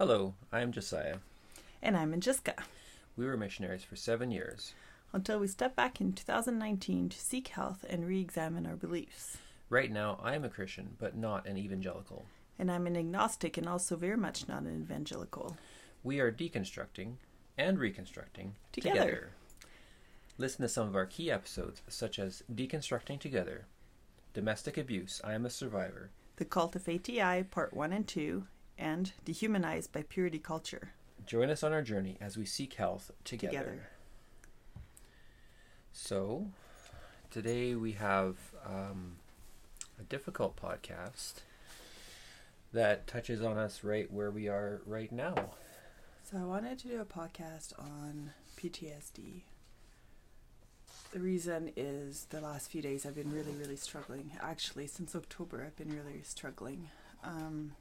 Hello, I am Josiah. And I'm Anjiska. We were missionaries for seven years. Until we stepped back in 2019 to seek health and re examine our beliefs. Right now, I am a Christian, but not an evangelical. And I'm an agnostic and also very much not an evangelical. We are deconstructing and reconstructing Together. Listen to some of our key episodes, such as Deconstructing Together, Domestic Abuse, I Am a Survivor, The Cult of ATI, Part 1 and 2, and Dehumanized by Purity Culture. Join us on our journey as we seek health together. Together. So, today we have um, a difficult podcast that touches on us right where we are right now. So I wanted to do a podcast on PTSD. The reason is the last few days I've been really, really struggling. Actually, since October, I've been really struggling. Um,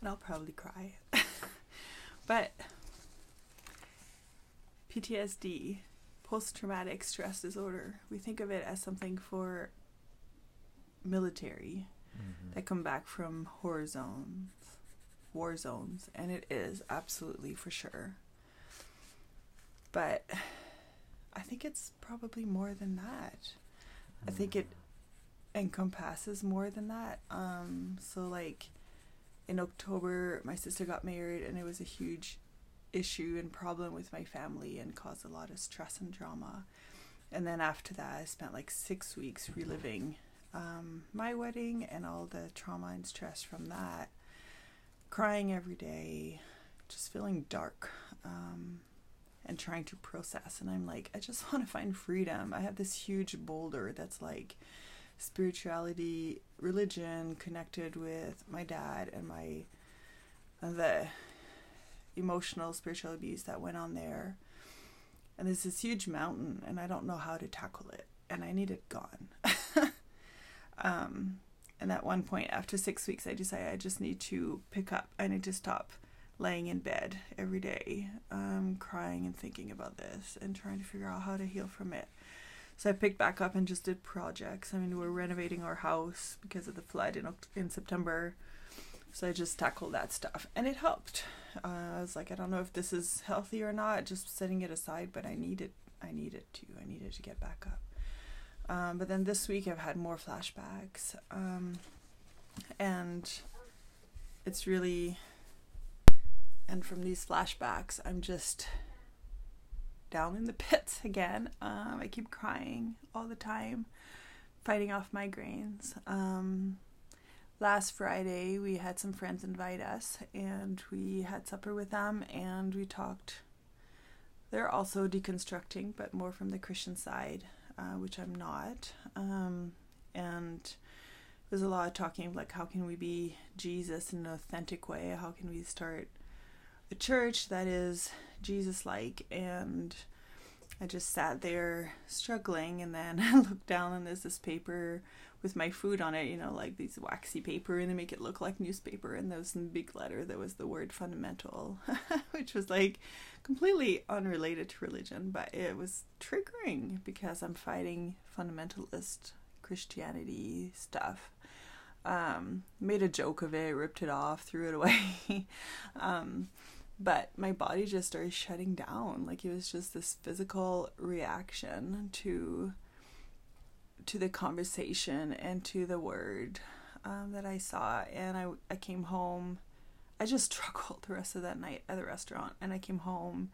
and I'll probably cry. but PTSD, post traumatic stress disorder, we think of it as something for military that come back from horror zones, war zones, and it is absolutely for sure. But I think it's probably more than that. I think it encompasses more than that. Um, so like in October, my sister got married, and it was a huge issue and problem with my family, and caused a lot of stress and drama. And then after that, I spent like six weeks reliving um, my wedding and all the trauma and stress from that. Crying every day, just feeling dark, um, and trying to process. And I'm like, I just want to find freedom. I have this huge boulder that's like spirituality, religion connected with my dad and my and the emotional spiritual abuse that went on there. And there's this huge mountain, and I don't know how to tackle it, and I need it gone. um, and at one point, after six weeks, I decided I just need to pick up. I need to stop laying in bed every day, um, crying and thinking about this and trying to figure out how to heal from it. So I picked back up and just did projects. I mean, we're renovating our house because of the flood in in September. So I just tackled that stuff, and it helped. Uh, I was like, I don't know if this is healthy or not. Just setting it aside, but I needed, I needed to, I needed to get back up. Um, but then this week I've had more flashbacks, um, and it's really, and from these flashbacks, I'm just down in the pits again. Um, I keep crying all the time, fighting off migraines. Um, last Friday, we had some friends invite us, and we had supper with them, and we talked. They're also deconstructing, but more from the Christian side, uh, which I'm not. Um, and there's a lot of talking like how can we be Jesus in an authentic way? How can we start a church that is Jesus like? And I just sat there struggling, and then I looked down, and there's this paper with my food on it, you know, like these waxy paper, and they make it look like newspaper. And there was in big letter, that was the word fundamental, which was like completely unrelated to religion, but it was triggering because I'm fighting fundamentalist Christianity stuff. Um, made a joke of it, ripped it off, threw it away. um, but my body just started shutting down. Like it was just this physical reaction to to the conversation and to the word um, that I saw. And I, I came home. I just struggled the rest of that night at the restaurant. And I came home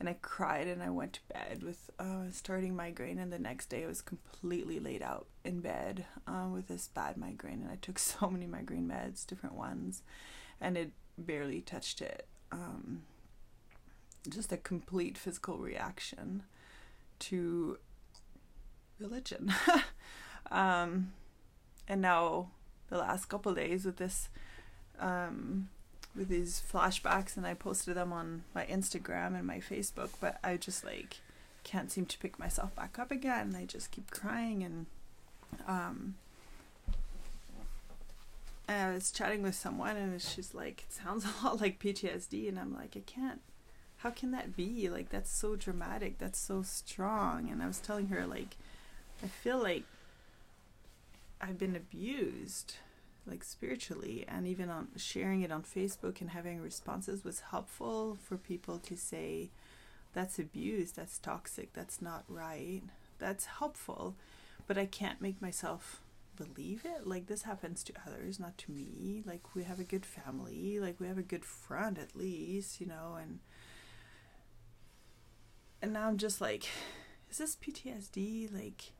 and I cried and I went to bed with uh, starting migraine. And the next day I was completely laid out in bed uh, with this bad migraine. And I took so many migraine meds, different ones, and it barely touched it. Um, just a complete physical reaction to religion. um, and now the last couple days with this, um, with these flashbacks, and I posted them on my Instagram and my Facebook, but I just like can't seem to pick myself back up again. I just keep crying and um. I was chatting with someone, and she's like, "It sounds a lot like PTSD," and I'm like, "I can't how can that be? Like that's so dramatic, that's so strong. And I was telling her like I feel like I've been abused like spiritually and even on sharing it on Facebook and having responses was helpful for people to say that's abuse, that's toxic, that's not right. That's helpful, but I can't make myself believe it. Like this happens to others, not to me. Like we have a good family, like we have a good friend at least, you know, and and now I'm just like is this PTSD like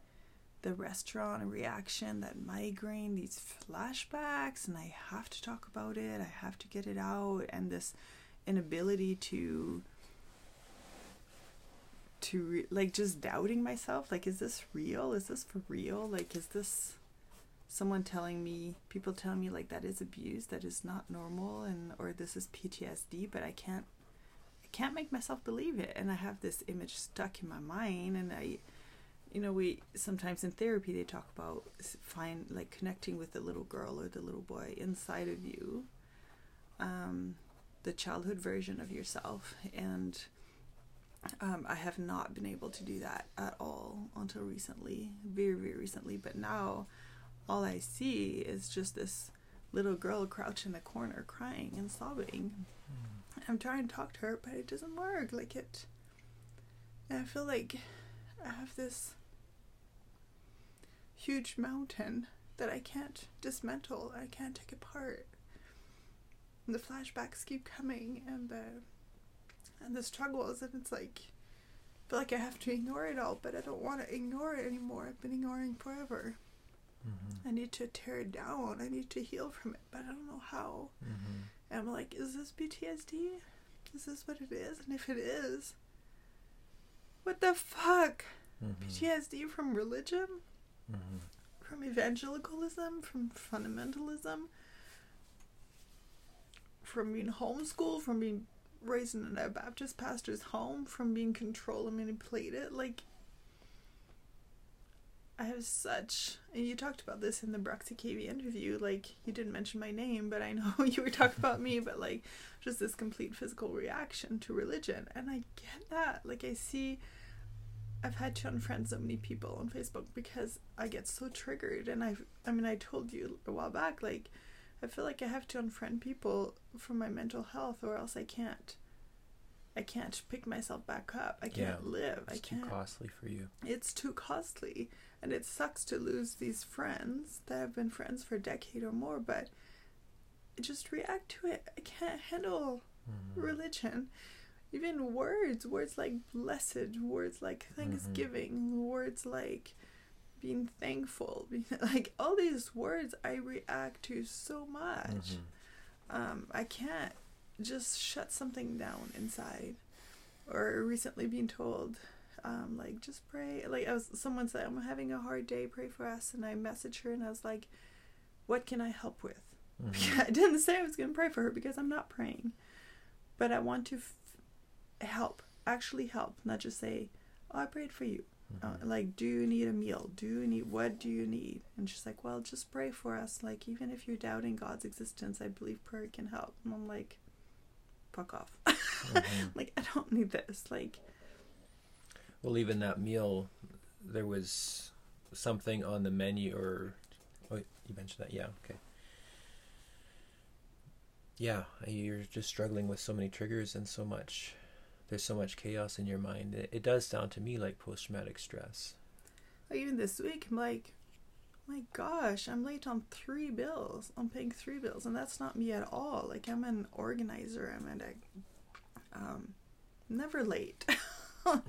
the restaurant reaction, that migraine, these flashbacks, and I have to talk about it, I have to get it out, and this inability to to re- like just doubting myself like is this real is this for real like is this someone telling me people telling me like that is abuse that is not normal and or this is PTSD but I can't I can't make myself believe it. And I have this image stuck in my mind and I you know we sometimes in therapy they talk about find like connecting with the little girl or the little boy inside of you um, the childhood version of yourself. And um, I have not been able to do that at all until recently very very recently. But now all I see is just this little girl crouched in the corner crying and sobbing mm. I'm trying to talk to her but it doesn't work like it and I feel like I have this huge mountain that I can't dismantle, I can't take apart. And the flashbacks keep coming and the and the struggles and it's like I feel like I have to ignore it all, but I don't want to ignore it anymore. I've been ignoring forever. Mm-hmm. I need to tear it down. I need to heal from it, but I don't know how. Mm-hmm. And I'm like, is this PTSD? Is this what it is? And if it is, what the fuck? Mm-hmm. PTSD from religion? mm-hmm. from evangelicalism, from fundamentalism, from being homeschooled, from being raised in a Baptist pastor's home, from being controlled and manipulated. Like, I have such, and you talked about this in the Bruxy Cavey interview. Like, you didn't mention my name, but I know you were talking about me. But like, just this complete physical reaction to religion, and I get that. Like, I see I've had to unfriend so many people on Facebook because I get so triggered and I I mean I told you a while back like I feel like I have to unfriend people for my mental health or else I can't I can't pick myself back up. I can't yeah, live. I can't. too costly for you. It's too costly, and it sucks to lose these friends that have been friends for a decade or more. But just react to it. I can't handle mm-hmm. religion even words words like blessed words like thanksgiving mm-hmm. words like being thankful like all these words i react to so much mm-hmm. um, i can't just shut something down inside or recently being told um, like just pray like i was someone said i'm having a hard day pray for us and i messaged her and i was like what can i help with mm-hmm. i didn't say i was going to pray for her because i'm not praying but i want to help, actually help, not just say, "Oh, I prayed for you." Mm-hmm. Uh, like, do you need a meal? Do you need what do you need? And she's like, "Well, just pray for us. Like, even if you're doubting God's existence, I believe prayer can help." And I'm like, "Fuck off!" Mm-hmm. like, I don't need this. Like, well, even that meal, there was something on the menu, or oh, you mentioned that, yeah, okay yeah you're just struggling with so many triggers and so much there's so much chaos in your mind. It, it does sound to me like post traumatic stress. even this week, I'm like, my gosh, I'm late on three bills. I'm paying three bills, and that's not me at all. Like I'm an organizer. I'm at a, um, never late. mm-hmm.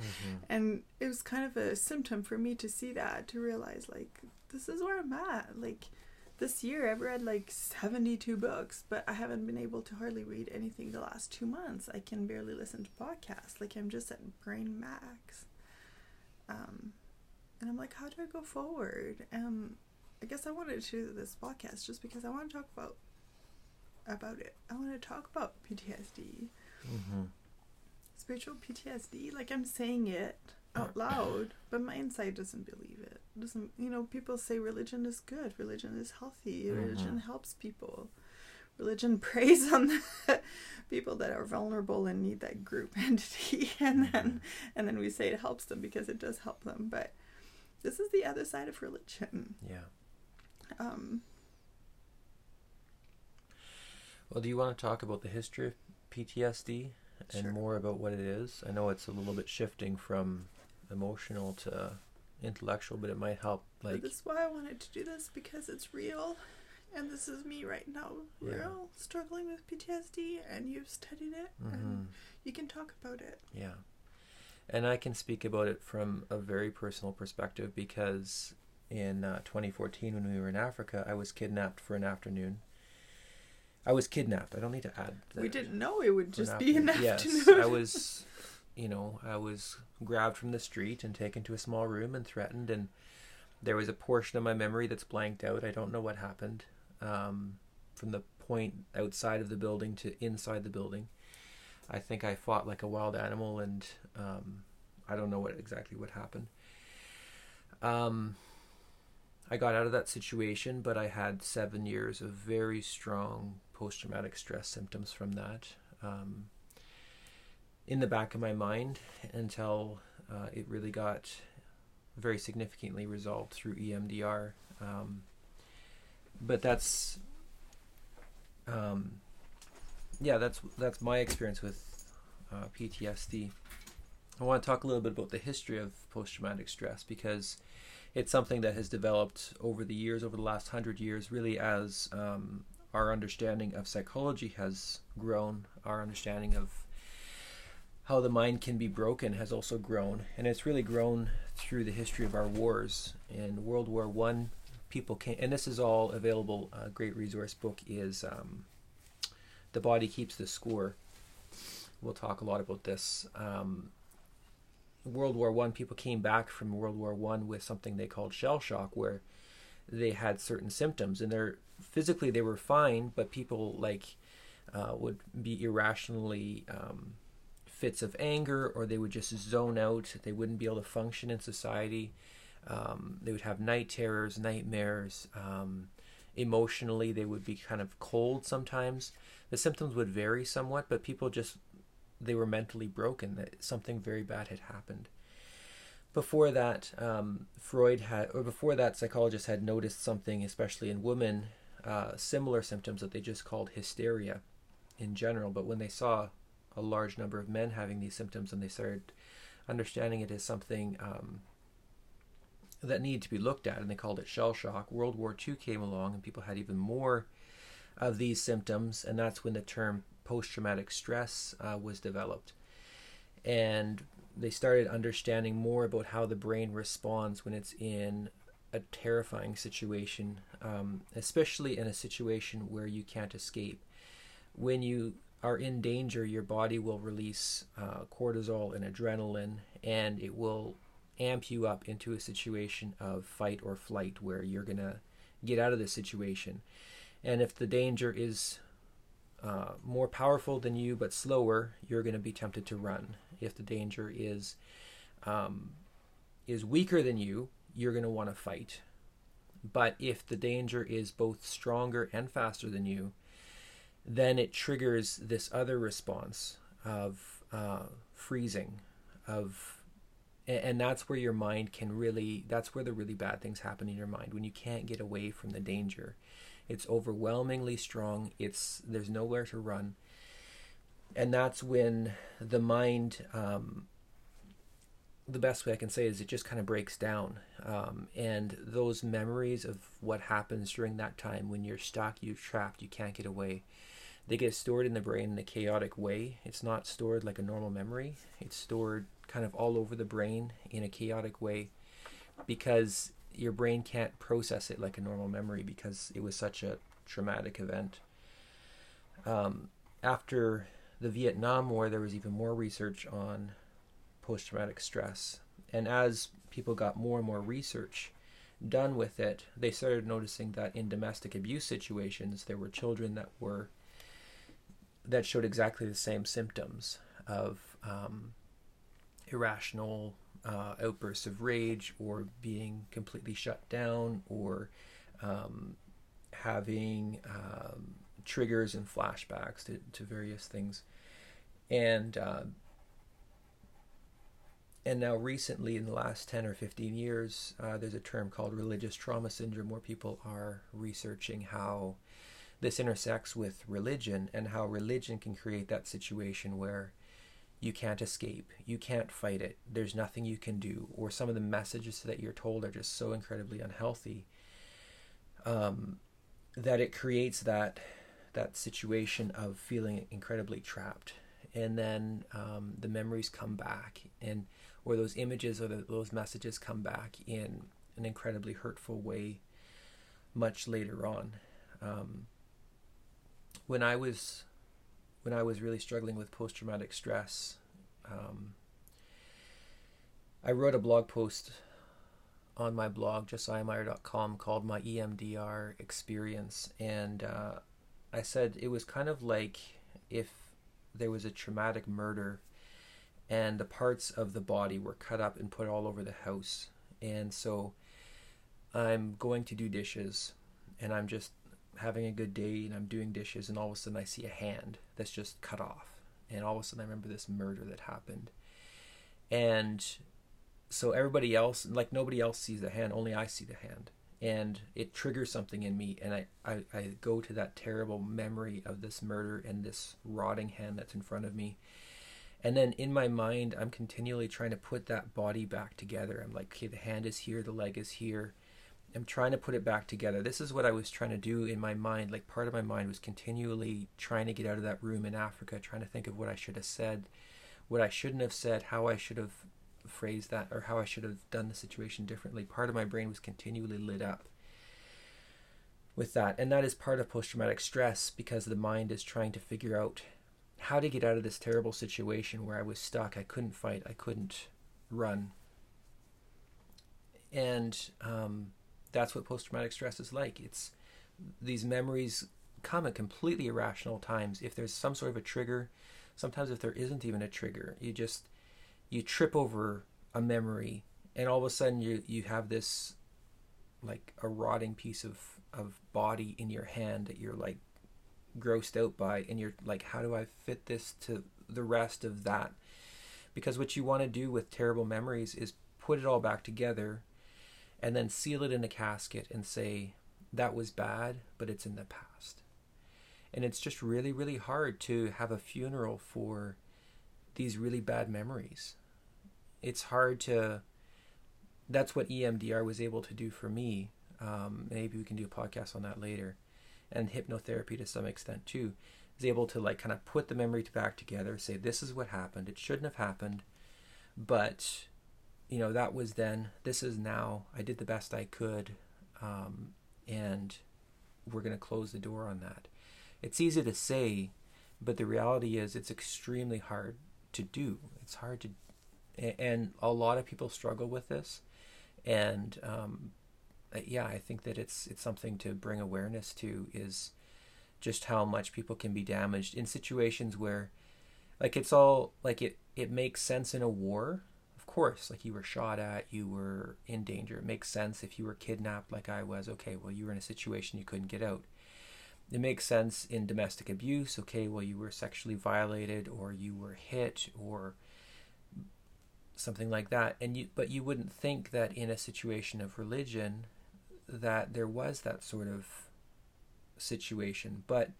And it was kind of a symptom for me to see that, to realize like this is where I'm at. Like this year I've read like 72 books, but I haven't been able to hardly read anything the last two months. I can barely listen to podcasts. Like I'm just at brain max. Um, and I'm like, how do I go forward? And I guess I wanted to do this podcast just because I want to talk about about it. I want to talk about PTSD, mm-hmm. spiritual PTSD. Like I'm saying it out loud, but my inside doesn't believe it. Doesn't you know? People say religion is good, religion is healthy, mm-hmm. religion helps people. Religion preys on the people that are vulnerable and need that group entity, and then mm-hmm. and then we say it helps them because it does help them. But this is the other side of religion. Yeah. Um. Well, do you want to talk about the history of PTSD and Sure. more about what it is? I know it's a little bit shifting from emotional to intellectual, but it might help. Like, this is why I wanted to do this because it's real, and this is me right now. You're all struggling with PTSD, and you've studied it, mhm, and you can talk about it. yeah. And I can speak about it from a very personal perspective because in uh, 2014, when we were in Africa, I was kidnapped for an afternoon. I was kidnapped. I don't need to add. we didn't know it would for an just be an afternoon. afternoon. Yes, I was, you know, I was grabbed from the street and taken to a small room and threatened. And there was a portion of my memory that's blanked out. I don't know what happened um, from the point outside of the building to inside the building. I think I fought like a wild animal, and um, I don't know what exactly what happened. Um, I got out of that situation, but I had seven years of very strong post traumatic stress symptoms from that um, in the back of my mind until uh, it really got very significantly resolved through EMDR. Um, but that's, um, yeah, that's that's my experience with uh, PTSD. I want to talk a little bit about the history of post traumatic stress because it's something that has developed over the years, over the last hundred years, really as um, our understanding of psychology has grown, our understanding of how the mind can be broken has also grown, and it's really grown through the history of our wars. In World War One, people came, and this is all available. A great resource book is um, "The Body Keeps the Score." We'll talk a lot about this. Um, World War One, people came back from World War One with something they called shell shock, where they had certain symptoms, and they're physically they were fine, but people like uh, would be irrationally um, fits of anger, or they would just zone out. They wouldn't be able to function in society. Um, they would have night terrors, nightmares. Um, emotionally, they would be kind of cold sometimes. The symptoms would vary somewhat, but people just they were mentally broken. That something very bad had happened. Before that, um, Freud had, or before that, psychologists had noticed something, especially in women, uh, similar symptoms that they just called hysteria in general. But when they saw a large number of men having these symptoms and they started understanding it as something um, that needed to be looked at, and they called it shell shock. World War II came along, and people had even more of these symptoms, and that's when the term post traumatic stress uh, was developed. And they started understanding more about how the brain responds when it's in a terrifying situation, um, especially in a situation where you can't escape. When you are in danger, your body will release uh, cortisol and adrenaline, and it will amp you up into a situation of fight or flight where you're going to get out of the situation. And if the danger is uh, more powerful than you but slower, you're going to be tempted to run. If the danger is um, is weaker than you, you're going to want to fight. But if the danger is both stronger and faster than you, then it triggers this other response of uh, freezing, of and that's where your mind can really that's where the really bad things happen in your mind when you can't get away from the danger it's overwhelmingly strong. It's there's nowhere to run. And that's when the mind um, the best way i can say is it just kind of breaks down. Um, and those memories of what happens during that time when you're stuck you're trapped you can't get away they get stored in the brain in a chaotic way. It's not stored like a normal memory. It's stored kind of all over the brain in a chaotic way because your brain can't process it like a normal memory because it was such a traumatic event. Um, after the Vietnam War, there was even more research on post traumatic stress. And as people got more and more research done with it, they started noticing that in domestic abuse situations, there were children that were that showed exactly the same symptoms of um, irrational uh, outbursts of rage or being completely shut down or um, having um, triggers and flashbacks to, to various things. And uh, and now recently in the last 10 or 15 years uh, there's a term called religious trauma syndrome where people are researching how this intersects with religion and how religion can create that situation where you can't escape, you can't fight it, there's nothing you can do, or some of the messages that you're told are just so incredibly unhealthy um, that it creates that that situation of feeling incredibly trapped. And then um, the memories come back and or those images or the, those messages come back in an incredibly hurtful way much later on. Um, when i was when i was really struggling with post-traumatic stress um, i wrote a blog post on my blog josiahmeyer.com called my emdr experience and uh, i said it was kind of like if there was a traumatic murder and the parts of the body were cut up and put all over the house. And so I'm going to do dishes and I'm just having a good day and I'm doing dishes and all of a sudden I see a hand that's just cut off. And all of a sudden I remember this murder that happened. And so everybody else, like nobody else sees the hand, only I see the hand and it triggers something in me and I, I, I go to that terrible memory of this murder and this rotting hand that's in front of me and then in my mind i'm continually trying to put that body back together i'm like okay the hand is here the leg is here i'm trying to put it back together this is what i was trying to do in my mind like part of my mind was continually trying to get out of that room in africa trying to think of what i should have said what i shouldn't have said how i should have phrased that or how I should have done the situation differently. Part of my brain was continually lit up with that. And that is part of post traumatic stress because the mind is trying to figure out how to get out of this terrible situation where I was stuck. I couldn't fight, I couldn't run. And um, that's what post traumatic stress is like. It's these memories come at completely irrational times. If there's some sort of a trigger, sometimes if there isn't even a trigger, you just you trip over a memory and all of a sudden you you have this like a rotting piece of of body in your hand that you're like grossed out by and you're like how do I fit this to the rest of that because what you want to do with terrible memories is put it all back together and then seal it in a casket and say that was bad but it's in the past and it's just really really hard to have a funeral for these really bad memories it's hard to that's what EMDR was able to do for me. Um, maybe we can do a podcast on that later, and hypnotherapy to some extent too. Is able to like kind of put the memory back together, say this is what happened. It shouldn't have happened, but you know that was then. This is now. I did the best I could, um, and we're going to close the door on that. It's easy to say, but the reality is it's extremely hard to do. It's hard to and a lot of people struggle with this and um, yeah i think that it's it's something to bring awareness to is just how much people can be damaged in situations where like it's all like it it makes sense in a war course like you were shot at you were in danger. It makes sense if you were kidnapped like i was. Okay well you were in a situation you couldn't get out. It makes sense in domestic abuse. Okay well you were sexually violated or you were hit or something like that. And you but you wouldn't think that in a situation of religion that there was that sort of situation. But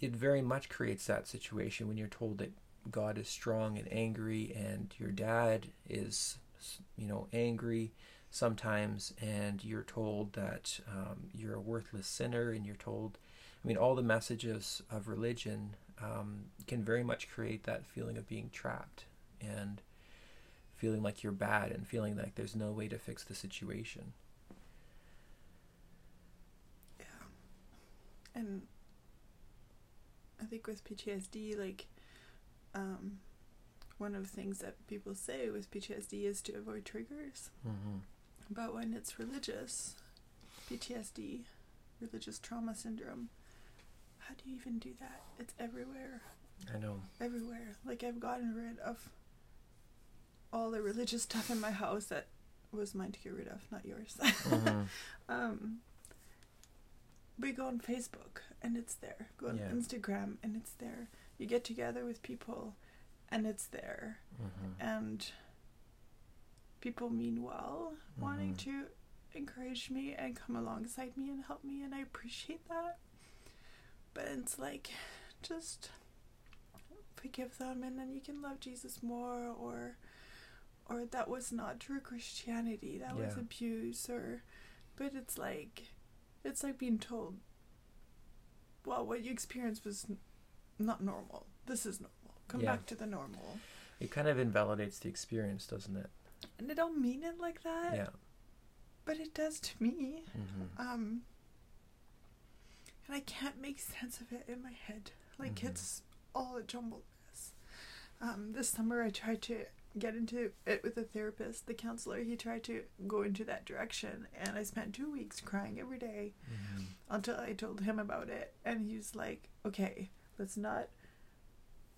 it very much creates that situation when you're told that God is strong and angry and your dad is you know angry sometimes and you're told that um, you're a worthless sinner and you're told I mean all the messages of religion um, can very much create that feeling of being trapped and feeling like you're bad and feeling like there's no way to fix the situation. Yeah. And I think with PTSD, like, um, one of the things that people say with PTSD is to avoid triggers. Mm-hmm. But when it's religious, PTSD, religious trauma syndrome, how do you even do that? It's everywhere. I know. Everywhere. Like, I've gotten rid of all the religious stuff in my house that was mine to get rid of, not yours. Mm-hmm. um, we go on Facebook and it's there. Go on yeah. Instagram and it's there. You get together with people and it's there. Mm-hmm. And people mean well, mm-hmm. wanting to encourage me and come alongside me and help me, and I appreciate that. But it's like, just forgive them, and then you can love Jesus more, or or that was not true Christianity, that was abuse, or but it's like, it's like being told, well, what you experienced was not normal. This is normal. Come Yeah. back to the normal. It kind of invalidates the experience, doesn't it? And I don't mean it like that, Yeah. but it does to me. hmm Um, and I can't make sense of it in my head. Like Mhm. it's all a jumbled mess. Um, this summer I tried to get into it with a therapist, the counselor. He tried to go into that direction, and I spent two weeks crying every day hmm until I told him about it, and he's like, "Okay, let's not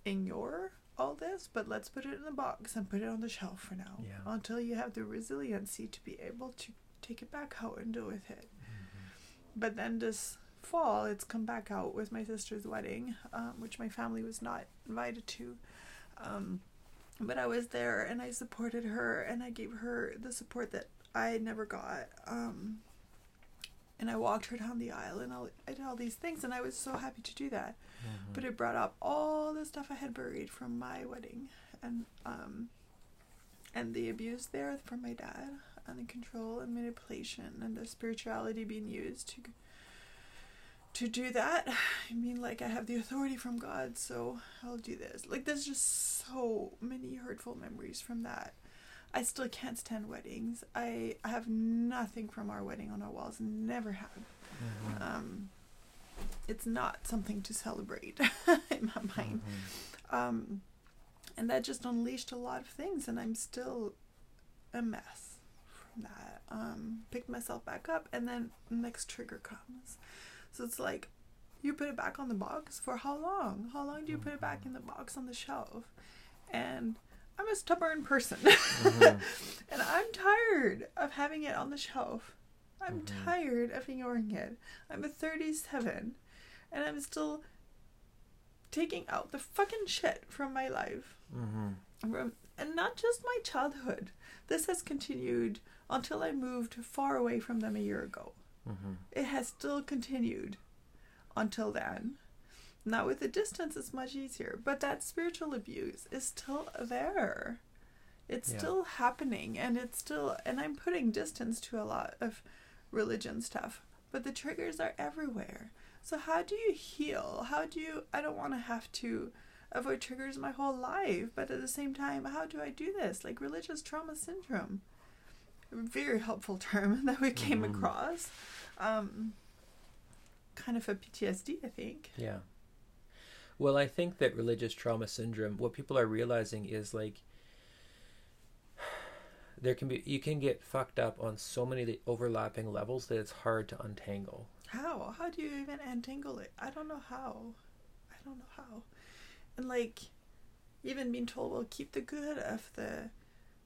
ignore." All this, but let's put it in a box and put it on the shelf for now Yeah. until you have the resiliency to be able to take it back out and deal with it. But then this fall, it's come back out with my sister's wedding, um, which my family was not invited to. Um, but I was there and I supported her and I gave her the support that I never got. Um, and I walked her down the aisle and all, I did all these things and I was so happy to do that. Mm-hmm. But it brought up all the stuff I had buried from my wedding and um, and the abuse there from my dad and the control and manipulation and the spirituality being used to to do that. I mean, like I have the authority from God, so I'll do this. Like there's just so many hurtful memories from that. I still can't stand weddings. I, I have nothing from our wedding on our walls. Never have. Mhm. Um, it's not something to celebrate in my mind. Mhm. Um, and that just unleashed a lot of things, and I'm still a mess from that. Um, picked myself back up, and then next trigger comes. So it's like, you put it back on the box for how long? How long do you put it back in the box on the shelf? And I'm a stubborn person, Mhm. and I'm tired of having it on the shelf. I'm Mhm. tired of ignoring it. I'm a 37, and I'm still taking out the fucking shit from my life. Mhm. From, and not just my childhood. This has continued until I moved far away from them a year ago. Mhm. It has still continued until then. Now, with the distance, it's much easier, but that spiritual abuse is still there. It's Yeah. still happening, and it's still, and I'm putting distance to a lot of religion stuff, but the triggers are everywhere. So, how do you heal? How do you, I don't want to have to avoid triggers my whole life, but at the same time, how do I do this? Like religious trauma syndrome. Very helpful term that we came Mhm. across. Um, kind of a PTSD, I think. Yeah. Well, I think that religious trauma syndrome, what people are realizing is like there can be you can get fucked up on so many overlapping levels that it's hard to untangle. How? How do you even untangle it? I don't know how. I don't know how. And like, even being told, well, keep the good of the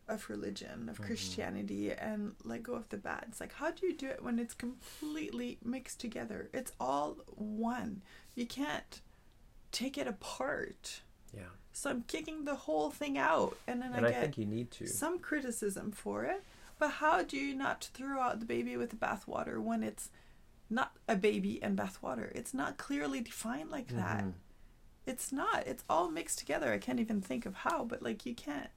of religion, of Mhm. Christianity, and let go of the bad. It's like, how do you do it when it's completely mixed together? It's all one. You can't take it apart. Yeah. So I'm kicking the whole thing out, and then And I I get you need to. some criticism for it. But how do you not throw out the baby with the bathwater when it's not a baby and bathwater? It's not clearly defined like that. Mhm. It's not. It's all mixed together. I can't even think of how, but like you can't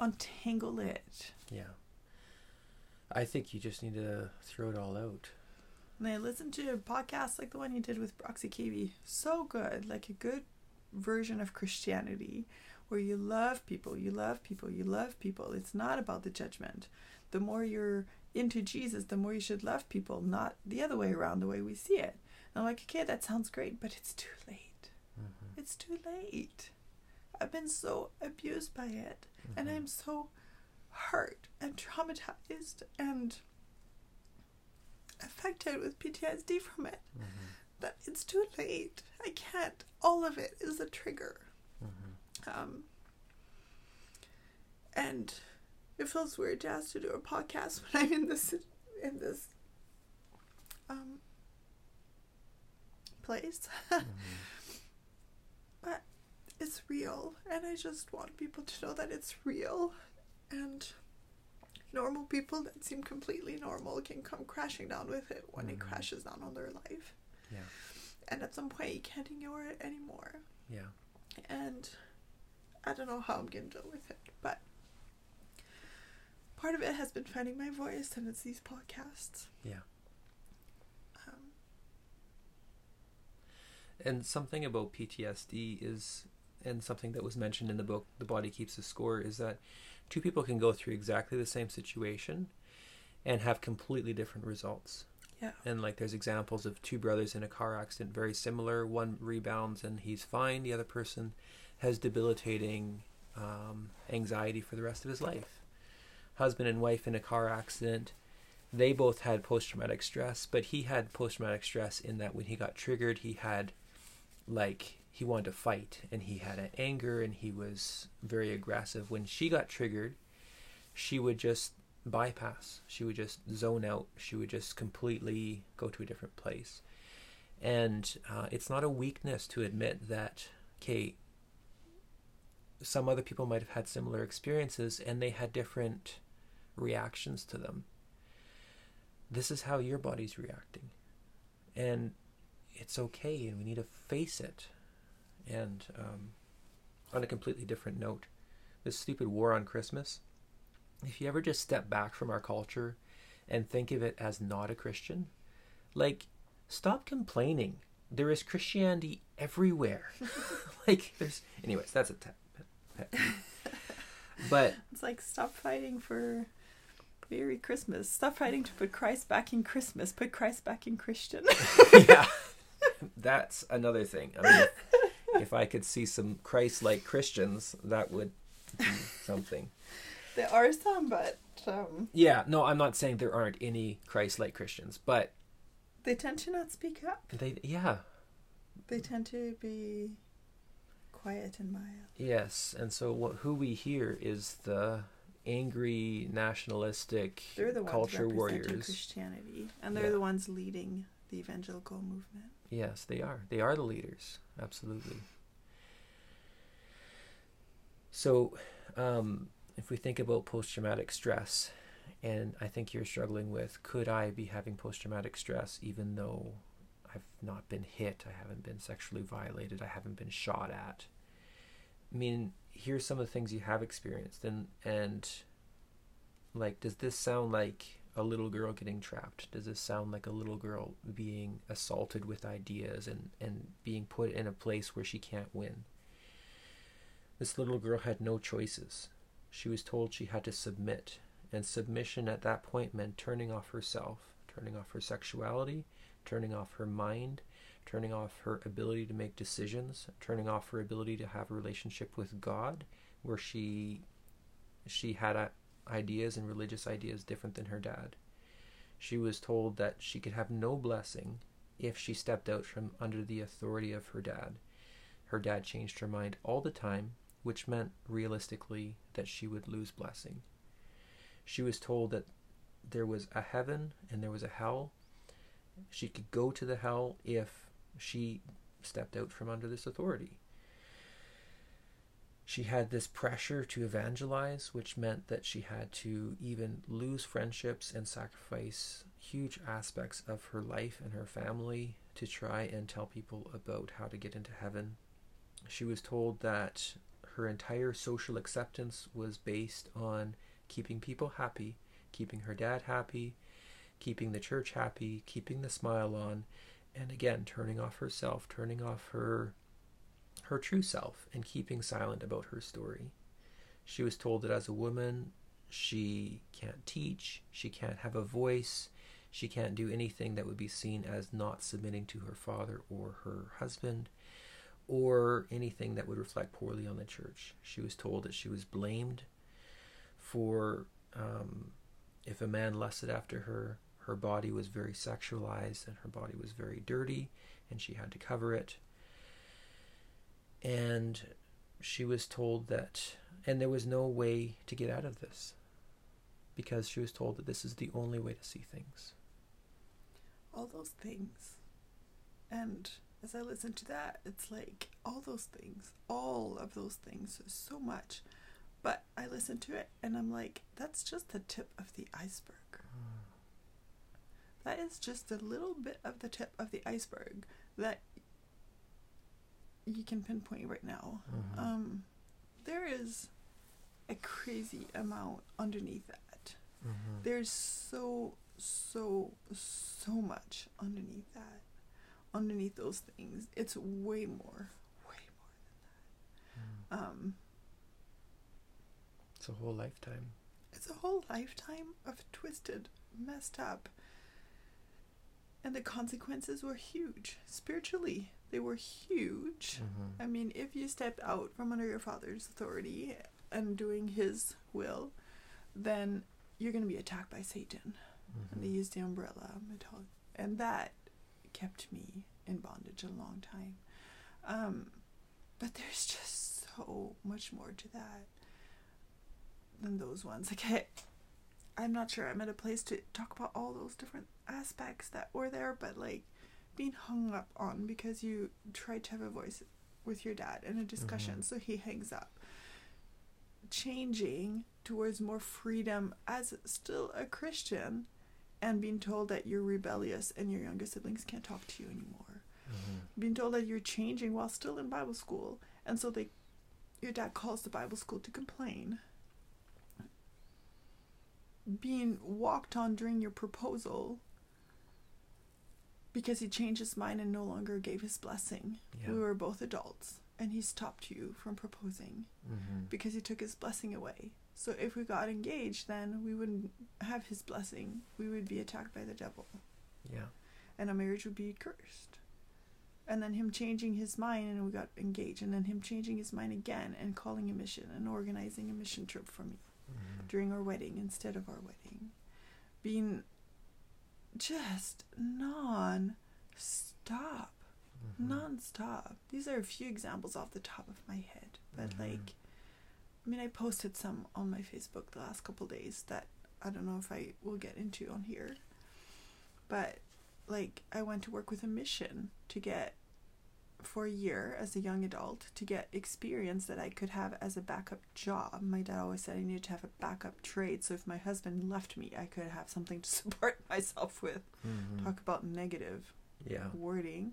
untangle it. Yeah. I think you just need to throw it all out. And I listened to a podcast like the one you did with Bruxy Cavey. So good. Like a good version of Christianity where you love people, you love people, you love people. It's not about the judgment. The more you're into Jesus, the more you should love people, not the other way around, the way we see it. And I'm like, okay, that sounds great, but it's too late. Mhm. It's too late. I've been so abused by it, and Mhm. I'm so hurt and traumatized and affected with PTSD from it Mhm. That it's too late. I can't. All of it is a trigger. Mhm. Um, and it feels weird to ask to do a podcast when I'm in this in this um place. Mhm. but it's real, and I just want people to know that it's real. And normal people that seem completely normal can come crashing down with it when it Mhm. crashes down on their life. Yeah. And at some point, you can't ignore it anymore. Yeah. And I don't know how I'm going to deal with it, but part of it has been finding my voice, and it's these podcasts. Yeah. Um, And something about PTSD is, and something that was mentioned in the book, The Body Keeps the Score, is that two people can go through exactly the same situation and have completely different results. Yeah. And like there's examples of two brothers in a car accident, very similar. One rebounds and he's fine. The other person has debilitating um, anxiety for the rest of his life. Husband and wife in a car accident. They both had post traumatic stress, but he had post traumatic stress in that when he got triggered, he had like he wanted to fight and he had an anger and he was very aggressive. When she got triggered, she would just bypass. She would just zone out. She would just completely go to a different place. And uh, it's not a weakness to admit that, okay, some other people might have had similar experiences and they had different reactions to them. This is how your body's reacting. And it's okay, and we need to face it. And um, on a completely different note, this stupid war on Christmas if you ever just step back from our culture and think of it as not a Christian, like, stop complaining. There is Christianity everywhere. like, there's. Anyways, that's a tap. peeve. but, It's like stop fighting for Merry Christmas. Stop fighting to put Christ back in Christmas. Put Christ back in Christian. yeah, that's another thing. I mean, if, if I could see some Christ like Christians, that would be something. There are some, but um, Yeah, no, I'm not saying there aren't any Christ like Christians, but they tend to not speak up. they, yeah, They tend to be quiet and mild. Yes, and so what, who we hear is the angry nationalistic They're the ones culture warriors. Christianity, and they're Yeah. the ones leading the evangelical movement. Yes, they are. They are the leaders. Absolutely. So, um, if we think about post traumatic stress, and I think you're struggling with, could I be having post traumatic stress even though I've not been hit, I haven't been sexually violated, I haven't been shot at? I mean, here's some of the things you have experienced, and and like, does this sound like a little girl getting trapped? Does this sound like a little girl being assaulted with ideas and, and being put in a place where she can't win? This little girl had no choices. She was told she had to submit, and submission at that point meant turning off herself, turning off her sexuality, turning off her mind, turning off her ability to make decisions, turning off her ability to have a relationship with God, where she she had a, ideas and religious ideas different than her dad. She was told that she could have no blessing if she stepped out from under the authority of her dad. Her dad changed her mind all the time, which meant realistically that she would lose blessing. She was told that there was a heaven and there was a hell. She could go to the hell if she stepped out from under this authority. She had this pressure to evangelize, which meant that she had to even lose friendships and sacrifice huge aspects of her life and her family to try and tell people about how to get into heaven. She was told that her entire social acceptance was based on keeping people happy, keeping her dad happy, keeping the church happy, keeping the smile on, and again, turning off herself, turning off her her true self and keeping silent about her story. She was told that as a woman, she can't teach, she can't have a voice, she can't do anything that would be seen as not submitting to her father or her husband, or anything that would reflect poorly on the church. She was told that she was blamed for um, if a man lusted after her, her body was very sexualized and her body was very dirty, and she had to cover it and she was told that and there was no way to get out of this because she was told that this is the only way to see things All those things. And as I listen to that, it's like all those things, all of those things, so much But I listen to it and I'm like, that's just the tip of the iceberg. That is just a little bit of the tip of the iceberg that you can pinpoint right now. Mhm. Um, there is a crazy amount underneath that. Mhm. There's so, so, so much underneath that. Underneath those things. It's way more, way more Mm. than that. Um, It's a whole lifetime. it's a whole lifetime of twisted, messed up. And the consequences were huge. Spiritually, they were huge. Mhm. I mean, if you stepped out from under your father's authority and doing his will, then you're going to be attacked by Satan. And they Mhm. used the umbrella model, and that kept me in bondage a long time. Um, but there's just so much more to that than those ones. Like, I, I'm not sure I'm at a place to talk about all those different aspects that were there, but like being hung up on because you tried to have a voice with your dad in a discussion, Mhm. so he hangs up. Changing towards more freedom as still a Christian and being told that you're rebellious and your younger siblings can't talk to you anymore. Mhm. Being told that you're changing while still in Bible school, and so they, your dad calls the Bible school to complain. Being walked on during your proposal because he changed his mind and no longer gave his blessing. Yeah. We were both adults, and he stopped you from proposing Mhm. because he took his blessing away. So if we got engaged, then we wouldn't have his blessing. We would be attacked by the devil, Yeah. and our marriage would be cursed. And then him changing his mind, and we got engaged, and then him changing his mind again and calling a mission and organizing a mission trip for me Mhm. during our wedding instead of our wedding. Being just non stop. Mhm. Non-stop. These are a few examples off the top of my head, but Mhm. like, I mean, I posted some on my Facebook the last couple days that I don't know if I will get into on here, but like, I went to work with a mission to get for a year as a young adult to get experience that I could have as a backup job. My dad always said I needed to have a backup trade, so if my husband left me, I could have something to support myself with. Mhm. Talk about negative Yeah. wording.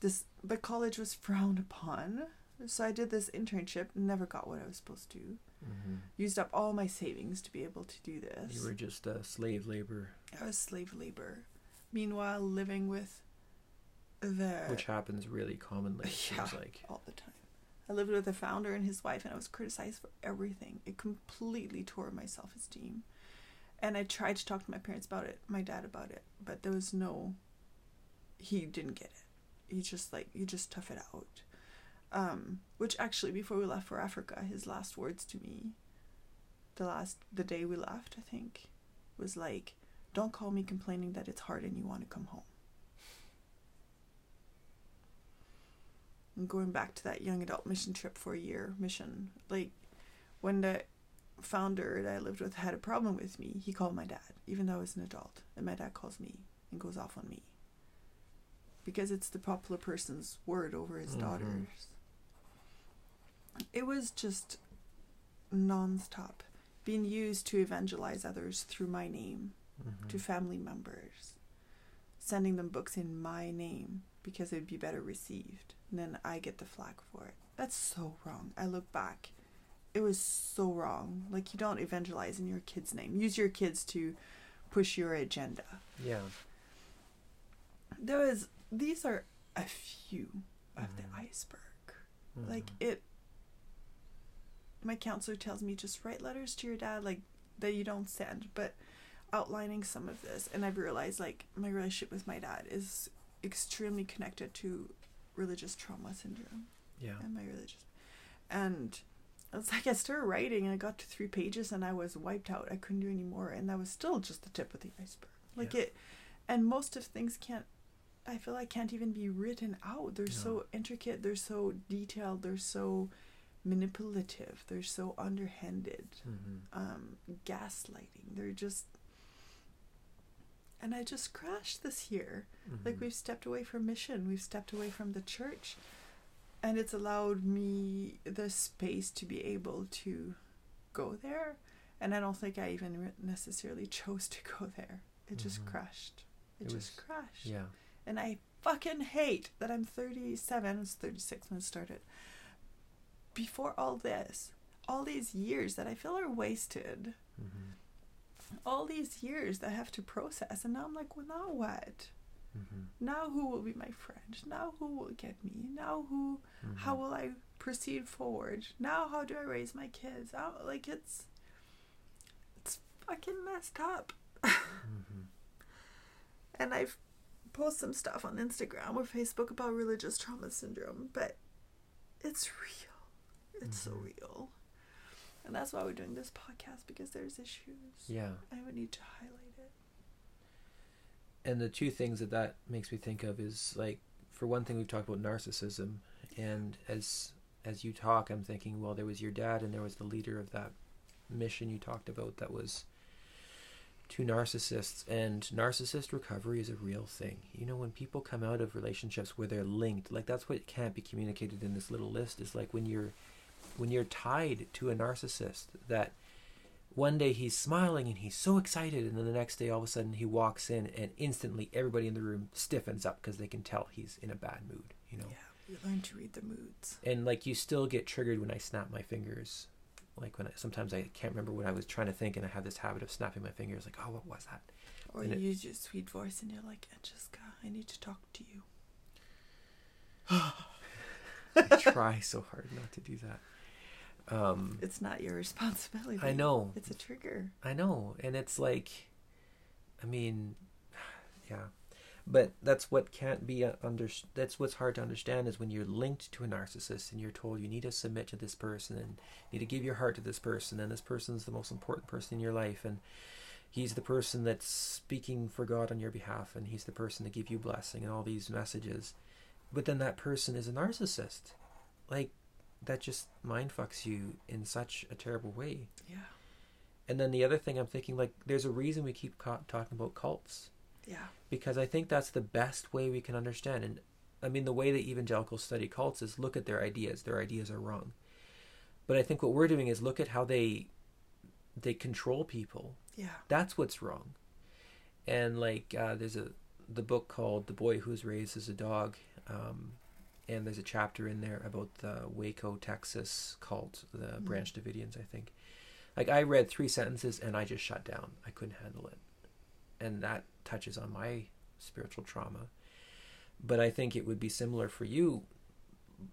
This, but college was frowned upon. So I did this internship, never got what I was supposed to. Mhm. Used up all my savings to be able to do this. You were just uh, slave labor, I was slave labor. Meanwhile, living with the which happens really commonly. Yeah. like. all the time. I lived with the founder and his wife, and I was criticized for everything. It completely tore my self esteem. And I tried to talk to my parents about it, my dad about it, but there was no. He didn't get it. He just like you just tough it out. Um, which actually, before we left for Africa, his last words to me, the last the day we left, I think, was like, "Don't call me complaining that it's hard and you want to come home." and going back to that young adult mission trip for a year mission like when the founder that i lived with had a problem with me he called my dad even though i was an adult and my dad calls me and goes off on me because it's the popular person's word over his Mhm. daughters it was just non-stop being used to evangelize others through my name Mhm. to family members, sending them books in my name because it would be better received. And then I get the flack for it. That's so wrong. I look back. It was so wrong. Like, you don't evangelize in your kid's name. Use your kids to push your agenda. Yeah. There was, these are a few of Mhm. the iceberg. Mhm. Like, it, my counselor tells me just write letters to your dad, like, that you don't send, but outlining some of this. And I've realized, like, my relationship with my dad is extremely connected to religious trauma syndrome Yeah. and my religious. And it's like I started writing and I got to three pages and I was wiped out. I couldn't do any more. And that was still just the tip of the iceberg. Like Yeah. it, and most of things can't, I feel like can't even be written out. They're so intricate, they're so detailed, they're so manipulative, they're so underhanded, Mhm. um, gaslighting. They're just, and I just crashed this year. Like Mhm. we've stepped away from mission, we've stepped away from the church, and it's allowed me the space to be able to go there and i don't think i even necessarily chose to go there it just Mhm. crashed it, It just was- crashed Yeah. and i fucking hate that i'm 37 i was 36 when it started before all this all these years that i feel are wasted Mm-hmm. all these years that i have to process and now i'm like well now what Mm-hmm. now who will be my friend now who will get me now who Mm-hmm. how will I proceed forward? Now, how do I raise my kids? How, like it's it's fucking messed up. Mm-hmm. And I've posted some stuff on Instagram or Facebook about religious trauma syndrome, but it's real. It's so Mhm. real. And that's why we're doing this podcast because there's issues. Yeah. I would need to highlight it. and the two things that that makes me think of is like for one thing we've talked about narcissism and as as you talk i'm thinking well there was your dad and there was the leader of that mission you talked about that was two narcissists and narcissist recovery is a real thing you know when people come out of relationships where they're linked like that's what can't be communicated in this little list is like when you're when you're tied to a narcissist that one day he's smiling and he's so excited and then the next day all of a sudden he walks in and instantly everybody in the room stiffens up because they can tell he's in a bad mood you know Yeah, you learn to read the moods. and like you still get triggered when i snap my fingers like when I, sometimes i can't remember what i was trying to think and i have this habit of snapping my fingers like oh what was that Or And you it- use your sweet voice and you're like, Jessica, I need to talk to you. i try so hard not to do that um It's not your responsibility. i know It's a trigger. I know, and it's like, I mean, yeah, but that's what can't be under. That's what's hard to understand is when you're linked to a narcissist and you're told you need to submit to this person and you need to give your heart to this person and this person's the most important person in your life and he's the person that's speaking for God on your behalf and he's the person to give you blessing and all these messages, but then that person is a narcissist, like that just mind fucks you in such a terrible way. Yeah. And then the other thing I'm thinking, like, there's a reason we keep ca- talking about cults Yeah. because I think that's the best way we can understand. And I mean, the way that evangelicals study cults is look at their ideas. Their ideas are wrong, but I think what we're doing is look at how they they control people. Yeah. That's what's wrong. And like, uh, there's a the book called "The Boy Who Was Raised as a Dog," um, and there's a chapter in there about the Waco, Texas cult, the Mhm. Branch Davidians, I think. Like I read three sentences and I just shut down. I couldn't handle it, and that touches on my spiritual trauma. But I think it would be similar for you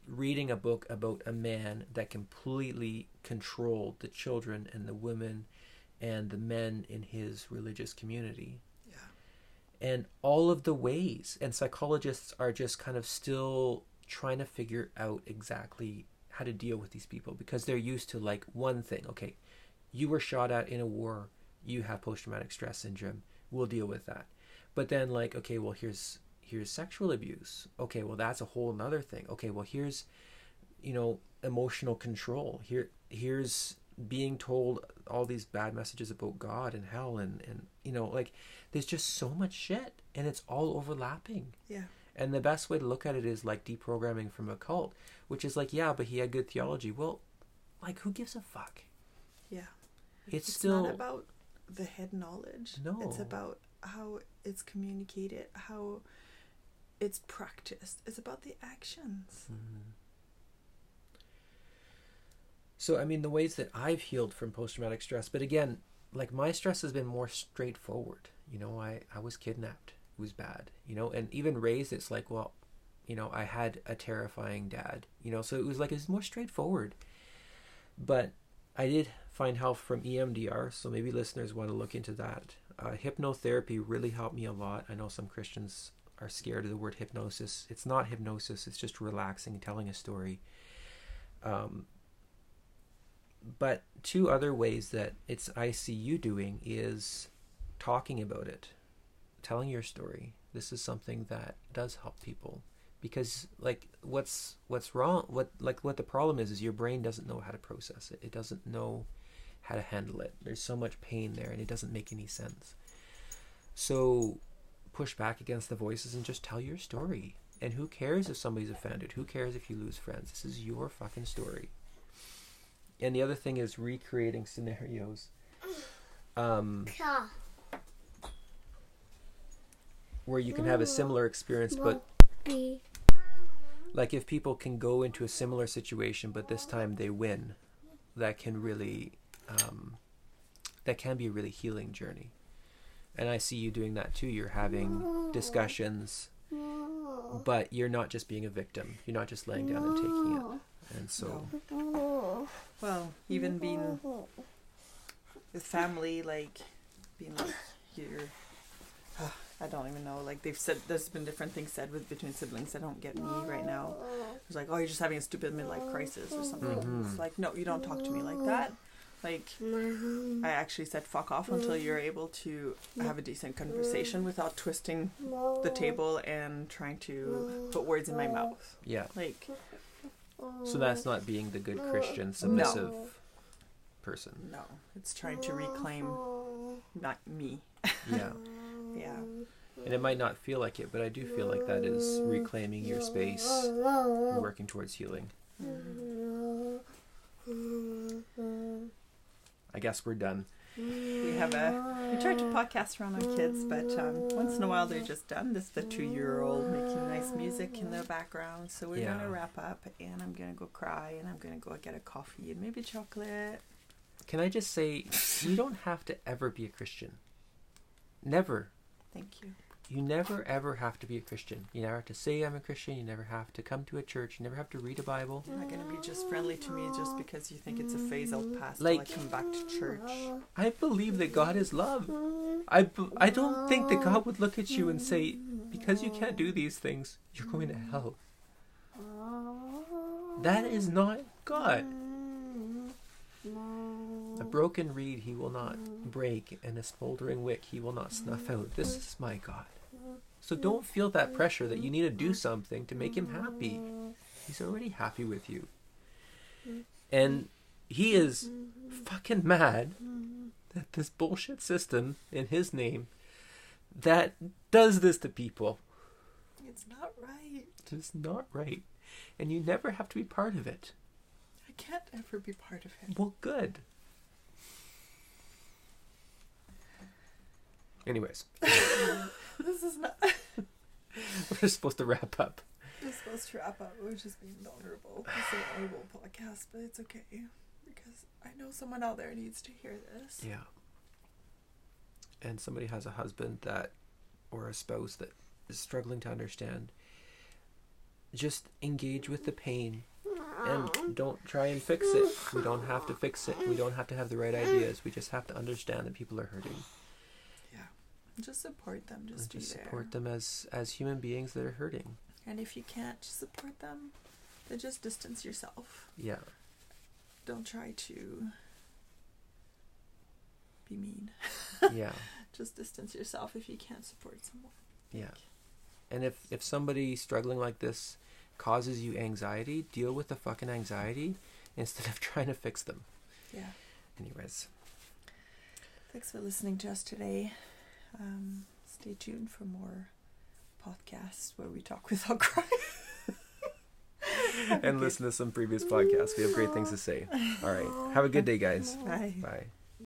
reading a book about a man that completely controlled the children and the women and the men in his religious community Yeah. and all of the ways and psychologists are just kind of still trying to figure out exactly how to deal with these people because they're used to like one thing. Okay you were shot at in a war. You have post-traumatic stress syndrome. We'll deal with that. But then like okay well here's here's sexual abuse. Okay well that's a whole nother thing. Okay well here's you know emotional control. Here here's being told all these bad messages about god and hell and and you know like there's just so much shit and it's all overlapping. Yeah. And the best way to look at it is like deprogramming from a cult which is like yeah but he had good theology well like who gives a fuck Yeah. it's, It's still not about the head knowledge. No. It's about how it's communicated, how it's practiced. It's about the actions. Mhm. So, I mean, the ways that I've healed from post traumatic stress, but again, like my stress has been more straightforward. You know, I, I was kidnapped. Was bad. You know, and even raised, it's like, well, you know, I had a terrifying dad. You know, so it was like, it's more straightforward. But I did find help from EMDR, so maybe listeners want to look into that. Uh, hypnotherapy really helped me a lot. I know some Christians are scared of the word hypnosis. It's not hypnosis, it's just relaxing, telling a story. Um, but two other ways that it's I see you doing is talking about it, telling your story. This is something that does help people because like what's what's wrong what like what the problem is is your brain doesn't know how to process it. It doesn't know how to handle it. There's so much pain there and it doesn't make any sense. So push back against the voices and just tell your story. And who cares if somebody's offended? Who cares if you lose friends? This is your fucking story. And the other thing is recreating scenarios. Um, where you can have a similar experience, but like if people can go into a similar situation, but this time they win, that can really, um, that can be a really healing journey. And I see you doing that too. You're having discussions, but you're not just being a victim. You're not just laying down and taking it. And so, Well, even being with family, like being like you're. I don't even know. Like they've said, there's been different things said with between siblings. I don't get me right now. It's like, oh, you're just having a stupid midlife crisis or something. Mhm. It's like, no, you don't talk to me like that. Like I actually said, fuck off until you're able to have a decent conversation without twisting the table and trying to put words in my mouth. yeah. Like, So that's not being the good Christian, submissive person. no, it's trying to reclaim not me. Yeah. Yeah. And it might not feel like it, but I do feel like that is reclaiming your space, and working towards healing. I guess we're done. We have a we try to podcast around our kids, but um, once in a while they're just done. This is the two year old making nice music in the background. So we're Yeah. gonna wrap up, and I'm gonna go cry, and I'm gonna go get a coffee and maybe chocolate. Can I just say, you don't have to ever be a Christian. Never. Thank you. You never ever have to be a Christian. You never have to say I'm a Christian. You never have to come to a church. You never have to read a Bible. You're not gonna be just friendly to me just because you think it's a phase I'll pass Like- till I come back to church. I believe that God is love. I, I don't think that God would look at you and say, because you can't do these things, you're going to hell. That is not God. A mm. broken reed he will not mm. break, and a smoldering wick he will not snuff out. This mm. is my God. So don't feel that pressure that you need to do something to make him happy. He's already happy with you. And he is mm-hmm. fucking mad mm-hmm. that this bullshit system in his name that does this to people It's not right. It's not right. And you never have to be part of it. I can't ever be part of it. Well, good. Anyways, This is not. we're supposed to wrap up. We're supposed to wrap up. We're just being vulnerable. It's an vulnerable podcast, but it's okay because I know someone out there needs to hear this. Yeah. And somebody has a husband that, or a spouse that is struggling to understand. Just engage with the pain and don't try and fix it. We don't have to fix it. We don't have to have the right ideas. We just have to understand that people are hurting just support them. Just just there. support them as as human beings that are hurting. And if you can't support them, then just distance yourself. Yeah. Don't try to be mean. Yeah. Just distance yourself if you can't support someone. Yeah. And if if somebody struggling like this causes you anxiety, deal with the fucking anxiety instead of trying to fix them. Yeah. Anyways, Thanks for listening to us today. Um, stay tuned for more podcasts where we talk without crying. and listen to some previous podcasts. We have great things to say. All right. Have a good day, guys. Bye. Bye.